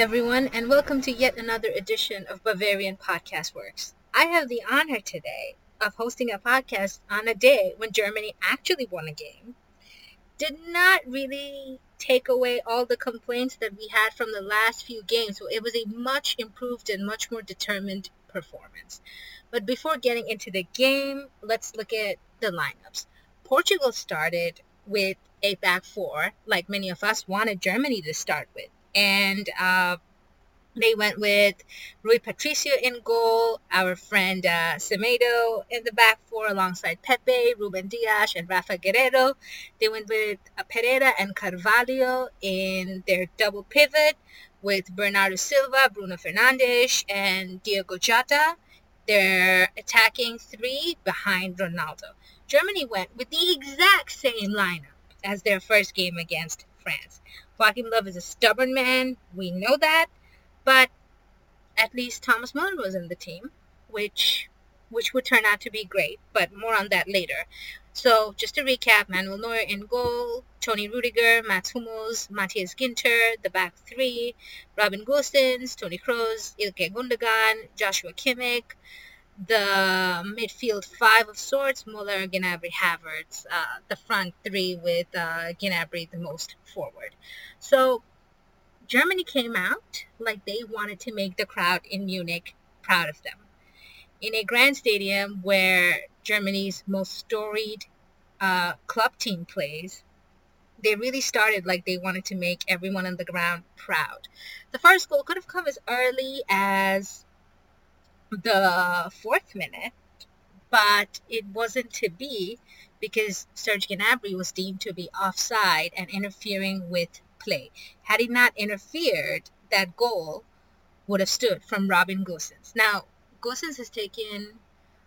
everyone, and welcome to yet another edition of Bavarian Podcast Works. I have the honor today of hosting a podcast on a day when Germany actually won a game. Did not really take away all the complaints that we had from the last few games, so it was a much improved and much more determined performance. But before getting into the game, let's look at the lineups. Portugal started with a back four, like many of us wanted Germany to start with and uh, they went with Rui Patricio in goal, our friend uh, Semedo in the back four alongside Pepe, Ruben Dias, and Rafa Guerreiro. They went with uh, Pereira and Carvalho in their double pivot with Bernardo Silva, Bruno Fernandes, and Diogo Jota. Their attacking three behind Ronaldo. Germany went with the exact same lineup as their first game against France. Joachim Löw is a stubborn man. We know that. But at least Thomas Muller was in the team, which which would turn out to be great, but more on that later. So just to recap, Manuel Neuer in goal, Toni Rudiger, Mats Hummels, Matthias Ginter, the back three, Robin Gosens, Toni Kroos, Ilkay Gundogan, Joshua Kimmich, the midfield five of sorts, Muller, Gnabry, Havertz, uh, the front three with uh, Gnabry the most forward. So Germany came out like they wanted to make the crowd in Munich proud of them. In a grand stadium where Germany's most storied uh, club team plays, they really started like they wanted to make everyone on the ground proud. The first goal could have come as early as the fourth minute, but it wasn't to be because Serge Gnabry was deemed to be offside and interfering with play. Had he not interfered, that goal would have stood from Robin Gosens. Now, Gosens has taken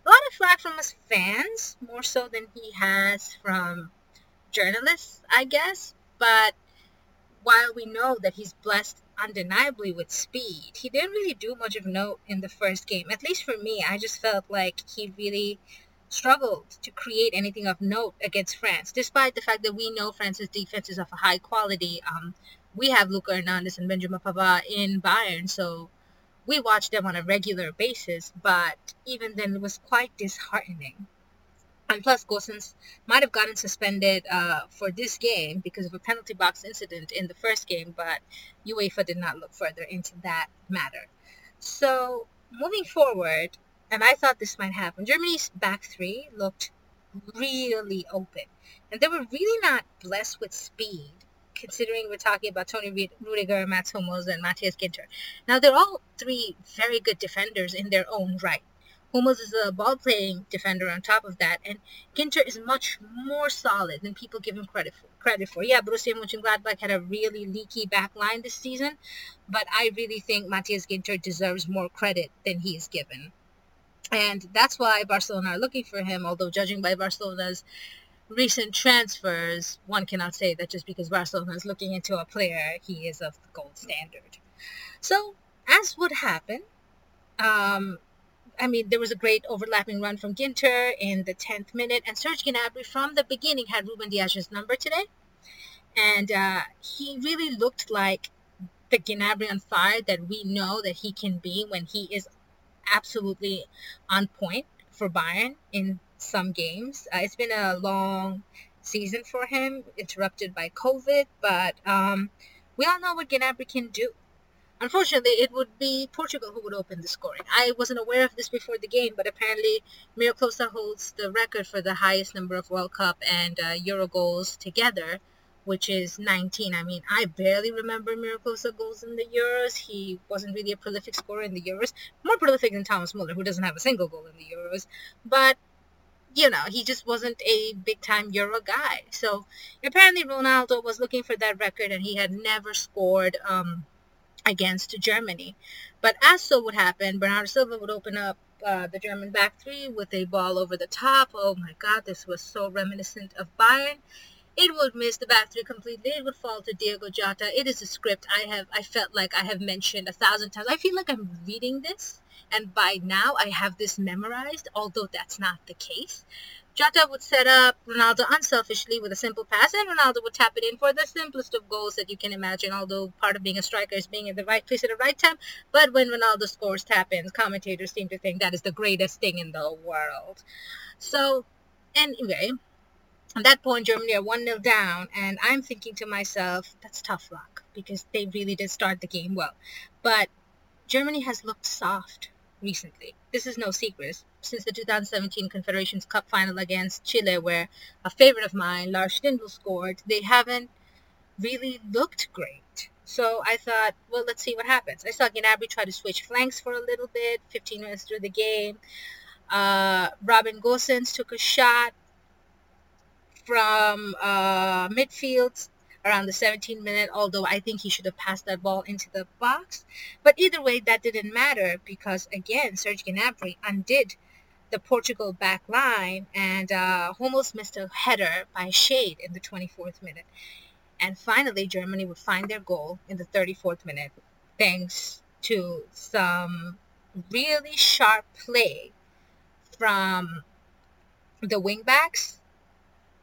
a lot of flack from his fans, more so than he has from journalists, I guess. But while we know that he's blessed undeniably with speed. He didn't really do much of note in the first game. At least for me, I just felt like he really struggled to create anything of note against France, despite the fact that we know France's defense is of a high quality. Um, we have Luca Hernandez and Benjamin Pavard in Bayern, so we watch them on a regular basis, but even then it was quite disheartening and plus, Gosens might have gotten suspended uh, for this game because of a penalty box incident in the first game, but UEFA did not look further into that matter. So, moving forward, and I thought this might happen, Germany's back three looked really open. And they were really not blessed with speed, considering we're talking about Toni Rudiger, Mats Hummels, and Matthias Ginter. Now, they're all three very good defenders in their own right. Hummels is a ball playing defender on top of that, and Ginter is much more solid than people give him credit for. Credit for. Yeah, Borussia Mönchengladbach had a really leaky back line this season, but I really think Matthias Ginter deserves more credit than he is given. And that's why Barcelona are looking for him, although judging by Barcelona's recent transfers, one cannot say that just because Barcelona is looking into a player, he is of the gold standard. So, as would happen, um, I mean, there was a great overlapping run from Ginter in the 10th minute, and Serge Gnabry from the beginning had Ruben Dias's number today, and uh, he really looked like the Gnabry on fire that we know that he can be when he is absolutely on point for Bayern in some games. Uh, it's been a long season for him, interrupted by COVID, but um, we all know what Gnabry can do. Unfortunately, it would be Portugal who would open the scoring. I wasn't aware of this before the game, but apparently Miro Klose holds the record for the highest number of World Cup and uh, Euro goals together, which is 19. I mean, I barely remember Miro Klose goals in the Euros. He wasn't really a prolific scorer in the Euros. More prolific than Thomas Muller, who doesn't have a single goal in the Euros. But you know, he just wasn't a big time Euro guy. So apparently Ronaldo was looking for that record and he had never scored um, against Germany. But as so would happen, Bernardo Silva would open up uh, the German back three with a ball over the top. Oh my God, this was so reminiscent of Bayern. It would miss the back three completely. It would fall to Diogo Jota. It is a script I have. I felt like I have mentioned a thousand times. I feel like I'm reading this And by now I have this memorized, although that's not the case. Jota would set up Ronaldo unselfishly with a simple pass, and Ronaldo would tap it in for the simplest of goals that you can imagine. Although part of being a striker is being in the right place at the right time, but when Ronaldo scores tap ins, commentators seem to think that is the greatest thing in the world. So, anyway, at that point, Germany are 1 0 down, and I'm thinking to myself, that's tough luck because they really did start the game well. But Germany has looked soft recently. This is no secret. Since the 2017 Confederations Cup final against Chile, where a favorite of mine, Lars Stindl, scored, they haven't really looked great. So I thought, well, let's see what happens. I saw Gnabry try to switch flanks for a little bit, 15 minutes through the game. Uh, Robin Gosens took a shot from uh, midfield around the 17 minute, although I think he should have passed that ball into the box. But either way, that didn't matter because, again, Serge Gnabry undid the Portugal back line and uh, almost missed a header by shade in the 24th minute. And finally, Germany would find their goal in the 34th minute thanks to some really sharp play from the wingbacks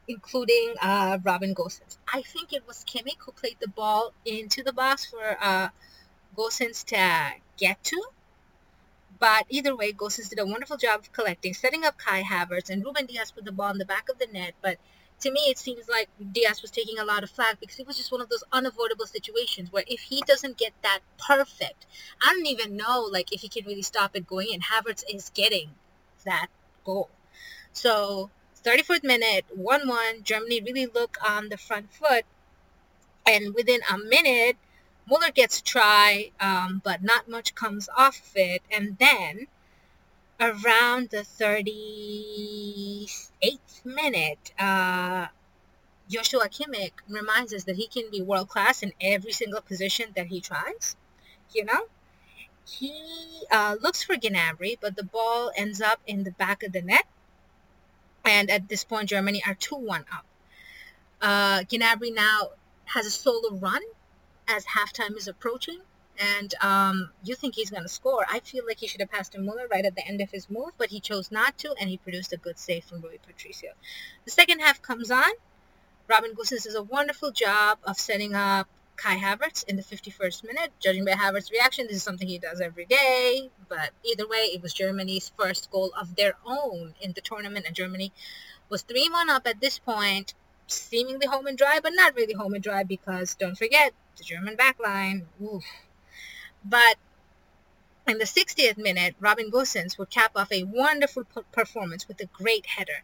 including uh, Robin Gosens. I think it was Kimmich who played the ball into the box for uh, Gosens to get to. But either way, Gosens did a wonderful job of collecting, setting up Kai Havertz, and Ruben Dias put the ball in the back of the net. But to me, it seems like Dias was taking a lot of flack because it was just one of those unavoidable situations where if he doesn't get that perfect, I don't even know like if he can really stop it going in. Havertz is getting that goal. So 34th minute, 1 1. Germany really look on the front foot. And within a minute, Muller gets a try, um, but not much comes off of it. And then around the 38th minute, uh, Joshua Kimmich reminds us that he can be world class in every single position that he tries. You know, he uh, looks for Gnabry, but the ball ends up in the back of the net and at this point, Germany are 2-1 up. Uh, Gnabry now has a solo run as halftime is approaching. And um, you think he's going to score. I feel like he should have passed to Muller right at the end of his move, but he chose not to, and he produced a good save from Rui Patricio. The second half comes on. Robin Gosens does a wonderful job of setting up Kai Havertz in the 51st minute. Judging by Havertz's reaction, this is something he does every day. But either way, it was Germany's first goal of their own in the tournament, and Germany was 3 1 up at this point, seemingly home and dry, but not really home and dry because don't forget the German backline. Oof. But in the 60th minute, Robin Gosens would cap off a wonderful performance with a great header.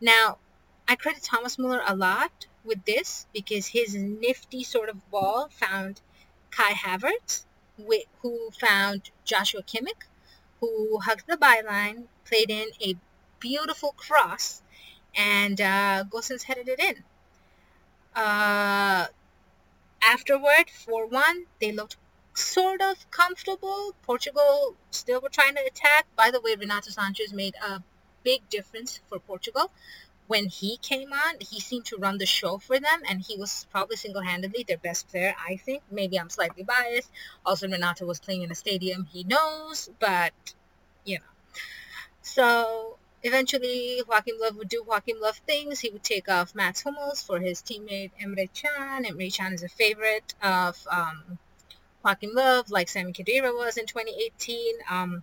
Now, I credit Thomas Muller a lot with this because his nifty sort of ball found Kai Havertz, who found Joshua Kimmich, who hugged the byline, played in a beautiful cross, and uh, Gosens headed it in. Uh, afterward, 4-1, they looked sort of comfortable. Portugal still were trying to attack. By the way, Renato Sanches made a big difference for Portugal when he came on, he seemed to run the show for them, and he was probably single-handedly their best player, I think. Maybe I'm slightly biased. Also, Renato was playing in a stadium he knows, but, you know. So, eventually, Joachim Löw would do Joachim Löw things. He would take off Mats Hummels for his teammate Emre Can. Emre Can is a favorite of um, Joachim Löw, like Sami Khedira was in 2018. Um,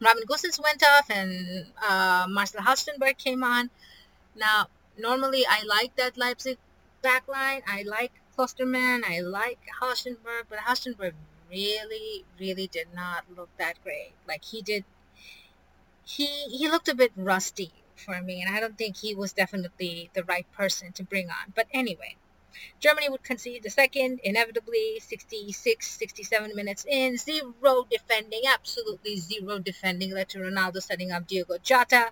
Robin Gosens went off, and uh, Marcel Halstenberg came on. Now, normally I like that Leipzig backline. I like Klostermann. I like Halstenberg, but Halstenberg really, really did not look that great. Like he did, he he looked a bit rusty for me, and I don't think he was definitely the right person to bring on. But anyway, Germany would concede the second, inevitably 66, 67 minutes in, zero defending, absolutely zero defending, led to Ronaldo setting up Diogo Jota,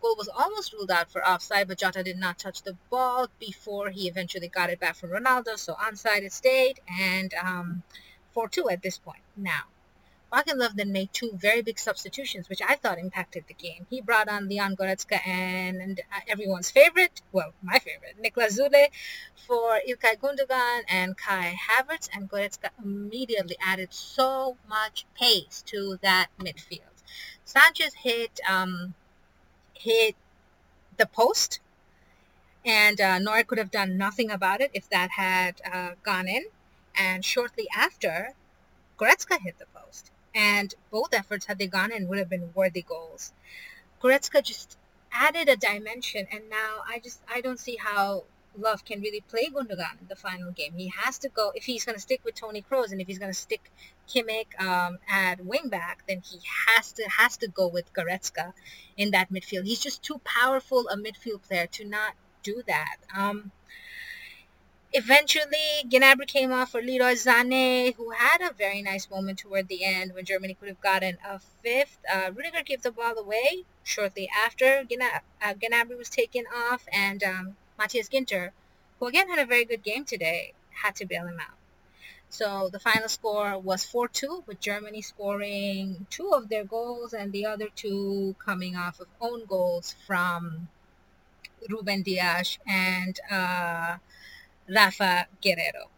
goal was almost ruled out for offside, but Jota did not touch the ball before he eventually got it back from Ronaldo. So onside it stayed, and um, 4-2 at this point. Now, Löw then made two very big substitutions, which I thought impacted the game. He brought on Leon Goretzka and, and uh, everyone's favorite, well, my favorite, Niklas Süle for Ilkay Gundogan and Kai Havertz, and Goretzka immediately added so much pace to that midfield. Sanches hit um, hit the post, and uh, could have done nothing about it if that had uh, gone in. And shortly after, Goretzka hit the post, and both efforts, had they gone in, would have been worthy goals. Goretzka just added a dimension, and now I just I don't see how Löw can really play Gundogan in the final game. He has to go if he's going to stick with Toni Kroos and if he's going to stick Kimmich um, at wingback, then he has to has to go with Goretzka in that midfield. He's just too powerful a midfield player to not do that. Um, eventually, Gnabry came off for Leroy Sané, who had a very nice moment toward the end when Germany could have gotten a fifth. Uh, Rudiger gave the ball away shortly after. Uh, Gnabry was taken off, and um, Matthias Ginter, who again had a very good game today, had to bail him out. So the final score was 4-2 with Germany scoring two of their goals and the other two coming off of own goals from Ruben Dias and uh, Rafa Guerreiro.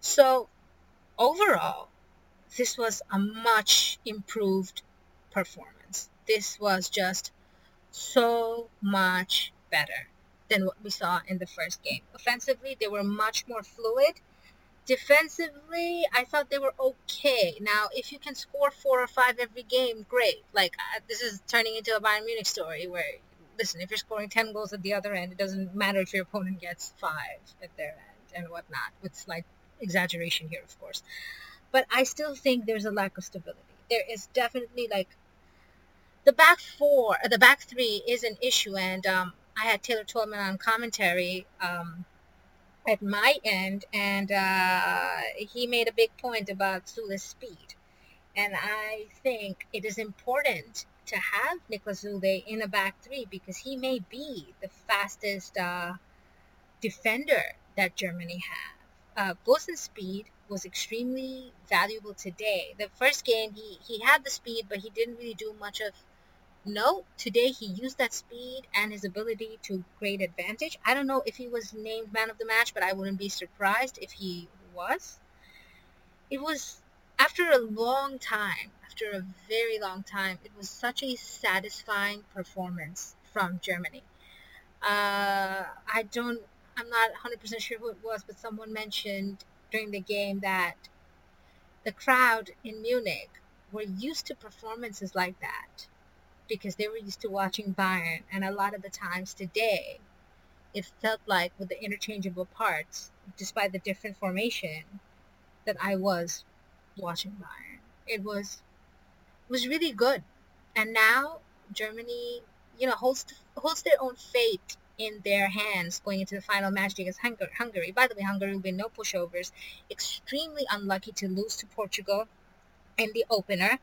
So overall, this was a much improved performance. This was just so much better than what we saw in the first game. Offensively, they were much more fluid. Defensively, I thought they were okay. Now, if you can score four or five every game, great. Like uh, this is turning into a Bayern Munich story where, listen, if you're scoring ten goals at the other end, it doesn't matter if your opponent gets five at their end and whatnot. With slight exaggeration here, of course. But I still think there's a lack of stability. There is definitely like the back four, the back three is an issue, and um, I had Taylor Twellman on commentary um, at my end, and uh, he made a big point about Süle's speed. And I think it is important to have Niklas Süle in a back three because he may be the fastest uh, defender that Germany have. Uh, speed was extremely valuable today. The first game, he, he had the speed, but he didn't really do much of no, today he used that speed and his ability to great advantage. I don't know if he was named man of the match, but I wouldn't be surprised if he was. It was after a long time, after a very long time, it was such a satisfying performance from Germany. Uh, I don't, I'm not 100% sure who it was, but someone mentioned during the game that the crowd in Munich were used to performances like that because they were used to watching Bayern. And a lot of the times today, it felt like with the interchangeable parts, despite the different formation, that I was watching Bayern. It was was really good. And now Germany, you know, holds holds their own fate in their hands going into the final match against Hungary. By the way, Hungary will be no pushovers. Extremely unlucky to lose to Portugal in the opener.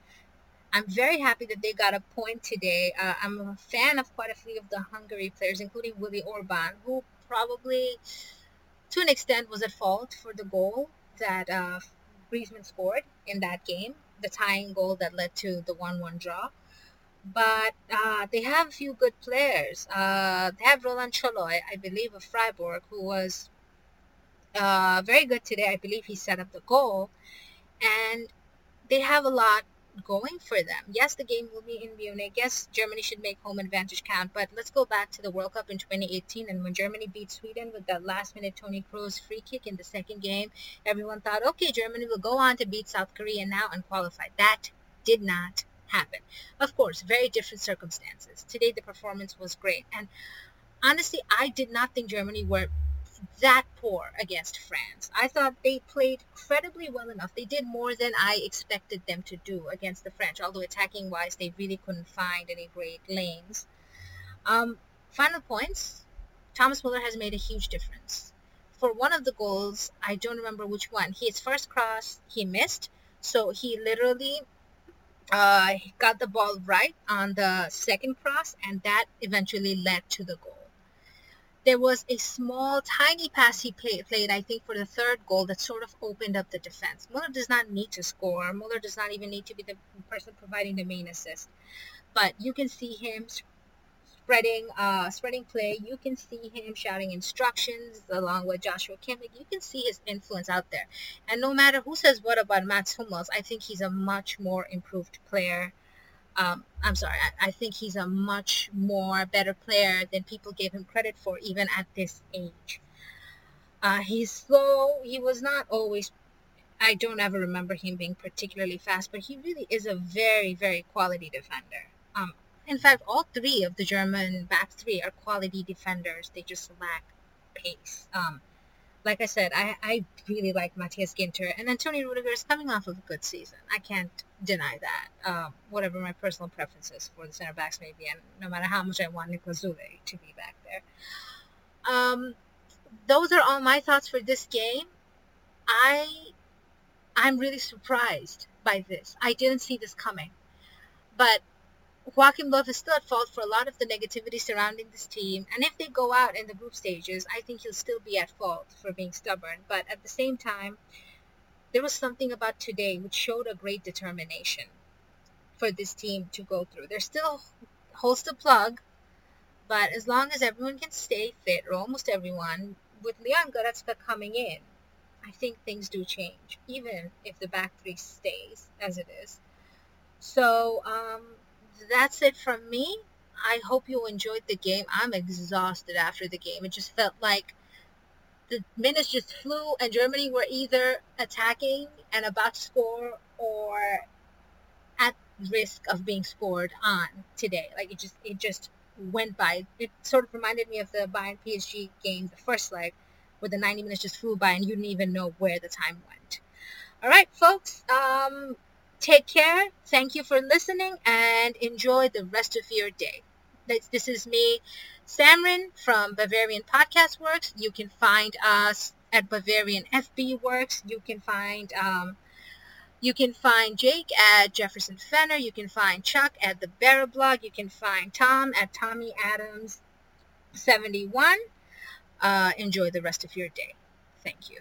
I'm very happy that they got a point today. Uh, I'm a fan of quite a few of the Hungary players, including Willi Orban, who probably, to an extent, was at fault for the goal that uh, Griezmann scored in that game, the tying goal that led to the 1-1 draw. But uh, they have a few good players. Uh, they have Roland Sallai, I believe, of Freiburg, who was uh, very good today. I believe he set up the goal. And they have a lot going for them. Yes, the game will be in Munich. Yes, Germany should make home advantage count. But let's go back to the World Cup in 2018 and when Germany beat Sweden with that last minute Toni Kroos free kick in the second game, everyone thought, okay, Germany will go on to beat South Korea now and qualify. That did not happen. Of course, very different circumstances. Today the performance was great. And honestly, I did not think Germany were that poor against France. I thought they played incredibly well enough. They did more than I expected them to do against the French, although attacking wise, they really couldn't find any great lanes. Um, final points Thomas Muller has made a huge difference. For one of the goals, I don't remember which one, his first cross, he missed. So he literally uh, got the ball right on the second cross, and that eventually led to the goal there was a small, tiny pass he play, played, I think, for the third goal that sort of opened up the defense. Muller does not need to score. Muller does not even need to be the person providing the main assist. But you can see him spreading, uh, spreading play. You can see him shouting instructions along with Joshua Kimmich. You can see his influence out there. And no matter who says what about Mats Hummels, I think he's a much more improved player Um, I'm sorry, I, I think he's a much more better player than people gave him credit for, even at this age. Uh, he's slow. He was not always. I don't ever remember him being particularly fast, but he really is a very, very quality defender. Um, in fact, all three of the German back three are quality defenders. They just lack pace. Um, like I said, I, I really like Matthias Ginter, and Antonio Rudiger is coming off of a good season. I can't deny that. Um, whatever my personal preferences for the center backs may be, and no matter how much I want Niklas Süle to be back there. Um, those are all my thoughts for this game. I I'm really surprised by this. I didn't see this coming. But Joachim Löw is still at fault for a lot of the negativity surrounding this team. And if they go out in the group stages, I think he'll still be at fault for being stubborn. But at the same time, there was something about today which showed a great determination for this team to go through. They're still holds the plug, but as long as everyone can stay fit, or almost everyone, with Leon Goretzka coming in, I think things do change, even if the back three stays as it is. So um, that's it from me. I hope you enjoyed the game. I'm exhausted after the game. It just felt like the minutes just flew and Germany were either attacking and about to score or at risk of being scored on today. Like it just it just went by. It sort of reminded me of the Bayern PSG game, the first leg, where the 90 minutes just flew by and you didn't even know where the time went. All right, folks. Um, Take care. Thank you for listening and enjoy the rest of your day. This is me, Samrin from Bavarian Podcast Works. You can find us at Bavarian FB Works. You can find um, you can find Jake at Jefferson Fenner. You can find Chuck at the Barra Blog. You can find Tom at Tommy Adams 71. Uh, enjoy the rest of your day. Thank you.